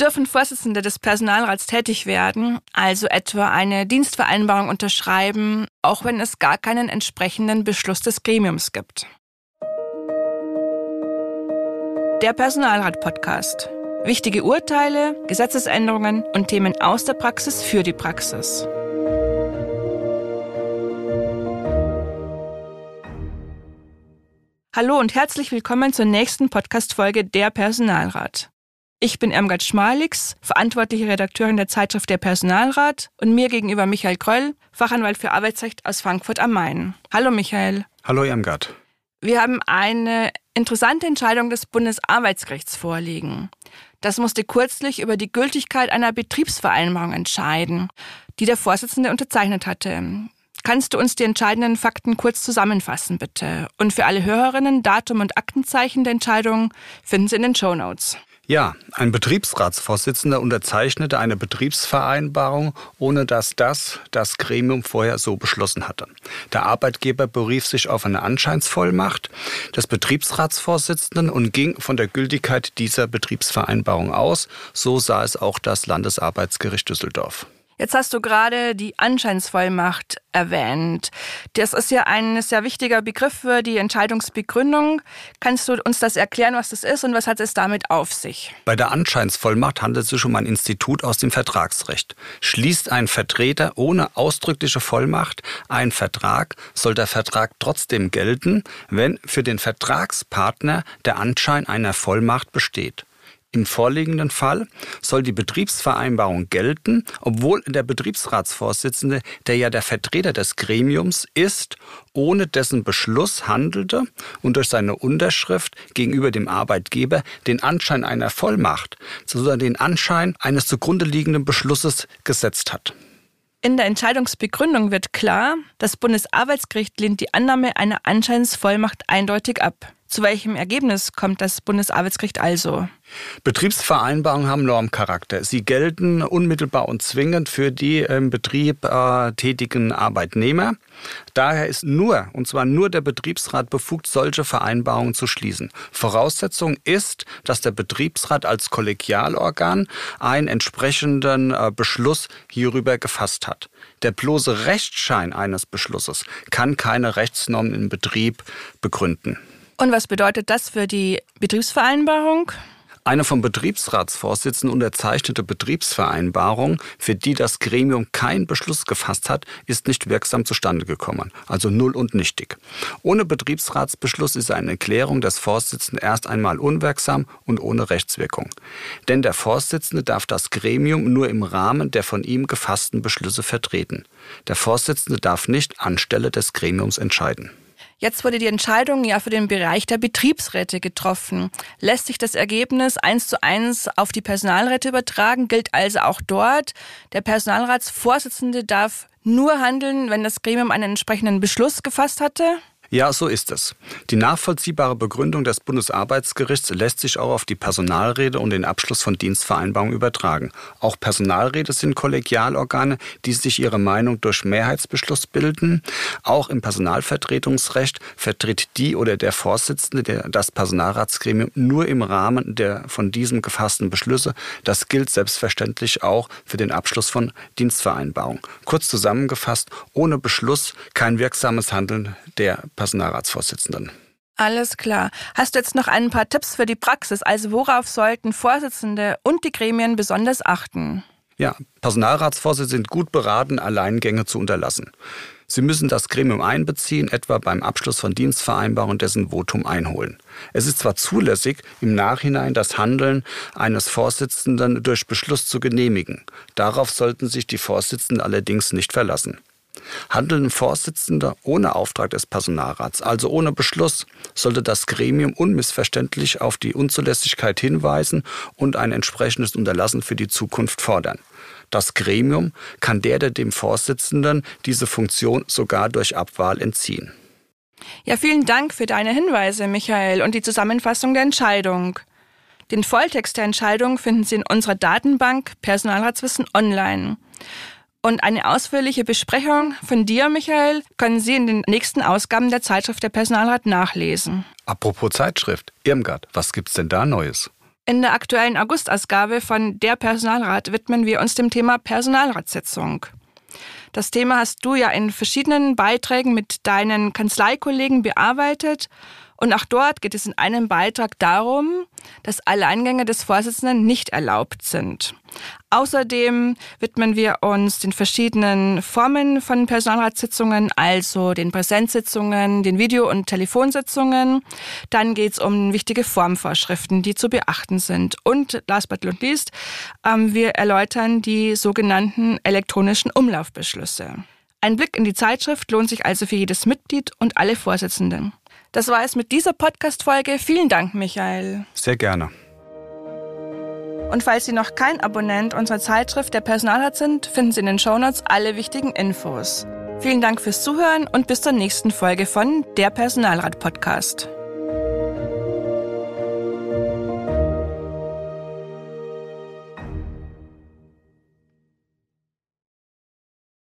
dürfen Vorsitzende des Personalrats tätig werden, also etwa eine Dienstvereinbarung unterschreiben, auch wenn es gar keinen entsprechenden Beschluss des Gremiums gibt. Der Personalrat-Podcast. Wichtige Urteile, Gesetzesänderungen und Themen aus der Praxis für die Praxis. Hallo und herzlich willkommen zur nächsten Podcast-Folge Der Personalrat. Ich bin Irmgard Schmalix, verantwortliche Redakteurin der Zeitschrift Der Personalrat und mir gegenüber Michael Kröll, Fachanwalt für Arbeitsrecht aus Frankfurt am Main. Hallo Michael. Hallo Irmgard. Wir haben eine interessante Entscheidung des Bundesarbeitsgerichts vorliegen. Das musste kürzlich über die Gültigkeit einer Betriebsvereinbarung entscheiden, die der Vorsitzende unterzeichnet hatte. Kannst du uns die entscheidenden Fakten kurz zusammenfassen, bitte? Und für alle Hörerinnen, Datum und Aktenzeichen der Entscheidung finden Sie in den Show Notes. Ja, ein Betriebsratsvorsitzender unterzeichnete eine Betriebsvereinbarung, ohne dass das das Gremium vorher so beschlossen hatte. Der Arbeitgeber berief sich auf eine Anscheinsvollmacht des Betriebsratsvorsitzenden und ging von der Gültigkeit dieser Betriebsvereinbarung aus. So sah es auch das Landesarbeitsgericht Düsseldorf. Jetzt hast du gerade die Anscheinsvollmacht erwähnt. Das ist ja ein sehr wichtiger Begriff für die Entscheidungsbegründung. Kannst du uns das erklären, was das ist und was hat es damit auf sich? Bei der Anscheinsvollmacht handelt es sich um ein Institut aus dem Vertragsrecht. Schließt ein Vertreter ohne ausdrückliche Vollmacht einen Vertrag, soll der Vertrag trotzdem gelten, wenn für den Vertragspartner der Anschein einer Vollmacht besteht. Im vorliegenden Fall soll die Betriebsvereinbarung gelten, obwohl der Betriebsratsvorsitzende, der ja der Vertreter des Gremiums ist, ohne dessen Beschluss handelte und durch seine Unterschrift gegenüber dem Arbeitgeber den Anschein einer Vollmacht, sondern den Anschein eines zugrunde liegenden Beschlusses gesetzt hat. In der Entscheidungsbegründung wird klar, das Bundesarbeitsgericht lehnt die Annahme einer Anscheinsvollmacht eindeutig ab. Zu welchem Ergebnis kommt das Bundesarbeitsgericht also? Betriebsvereinbarungen haben Normcharakter. Sie gelten unmittelbar und zwingend für die im Betrieb äh, tätigen Arbeitnehmer. Daher ist nur, und zwar nur der Betriebsrat befugt, solche Vereinbarungen zu schließen. Voraussetzung ist, dass der Betriebsrat als Kollegialorgan einen entsprechenden äh, Beschluss hierüber gefasst hat. Der bloße Rechtsschein eines Beschlusses kann keine Rechtsnormen im Betrieb begründen. Und was bedeutet das für die Betriebsvereinbarung? Eine vom Betriebsratsvorsitzenden unterzeichnete Betriebsvereinbarung, für die das Gremium keinen Beschluss gefasst hat, ist nicht wirksam zustande gekommen, also null und nichtig. Ohne Betriebsratsbeschluss ist eine Erklärung des Vorsitzenden erst einmal unwirksam und ohne Rechtswirkung. Denn der Vorsitzende darf das Gremium nur im Rahmen der von ihm gefassten Beschlüsse vertreten. Der Vorsitzende darf nicht anstelle des Gremiums entscheiden. Jetzt wurde die Entscheidung ja für den Bereich der Betriebsräte getroffen. Lässt sich das Ergebnis eins zu eins auf die Personalräte übertragen, gilt also auch dort. Der Personalratsvorsitzende darf nur handeln, wenn das Gremium einen entsprechenden Beschluss gefasst hatte? Ja, so ist es. Die nachvollziehbare Begründung des Bundesarbeitsgerichts lässt sich auch auf die Personalrede und den Abschluss von Dienstvereinbarungen übertragen. Auch Personalräte sind Kollegialorgane, die sich ihre Meinung durch Mehrheitsbeschluss bilden. Auch im Personalvertretungsrecht vertritt die oder der Vorsitzende das Personalratsgremium nur im Rahmen der von diesem gefassten Beschlüsse. Das gilt selbstverständlich auch für den Abschluss von Dienstvereinbarungen. Kurz zusammengefasst, ohne Beschluss kein wirksames Handeln der Personalratsvorsitzenden. Alles klar. Hast du jetzt noch ein paar Tipps für die Praxis? Also worauf sollten Vorsitzende und die Gremien besonders achten? Ja, Personalratsvorsitzende sind gut beraten, Alleingänge zu unterlassen. Sie müssen das Gremium einbeziehen, etwa beim Abschluss von Dienstvereinbarungen dessen Votum einholen. Es ist zwar zulässig, im Nachhinein das Handeln eines Vorsitzenden durch Beschluss zu genehmigen. Darauf sollten sich die Vorsitzenden allerdings nicht verlassen. Handeln ein Vorsitzender ohne Auftrag des Personalrats, also ohne Beschluss, sollte das Gremium unmissverständlich auf die Unzulässigkeit hinweisen und ein entsprechendes Unterlassen für die Zukunft fordern. Das Gremium kann der, der dem Vorsitzenden diese Funktion sogar durch Abwahl entziehen. Ja, vielen Dank für deine Hinweise, Michael, und die Zusammenfassung der Entscheidung. Den Volltext der Entscheidung finden Sie in unserer Datenbank Personalratswissen online. Und eine ausführliche Besprechung von dir, Michael, können Sie in den nächsten Ausgaben der Zeitschrift der Personalrat nachlesen. Apropos Zeitschrift, Irmgard, was gibt's denn da Neues? In der aktuellen Augustausgabe von Der Personalrat widmen wir uns dem Thema Personalratssitzung. Das Thema hast du ja in verschiedenen Beiträgen mit deinen Kanzleikollegen bearbeitet und auch dort geht es in einem Beitrag darum, dass Alleingänge des Vorsitzenden nicht erlaubt sind. Außerdem widmen wir uns den verschiedenen Formen von Personalratssitzungen, also den Präsenzsitzungen, den Video- und Telefonsitzungen. Dann geht es um wichtige Formvorschriften, die zu beachten sind. Und last but not least, ähm, wir erläutern die sogenannten elektronischen Umlaufbeschlüsse. Ein Blick in die Zeitschrift lohnt sich also für jedes Mitglied und alle Vorsitzenden. Das war es mit dieser Podcast-Folge. Vielen Dank, Michael. Sehr gerne. Und falls Sie noch kein Abonnent unserer Zeitschrift Der Personalrat sind, finden Sie in den Shownotes alle wichtigen Infos. Vielen Dank fürs Zuhören und bis zur nächsten Folge von Der Personalrat Podcast.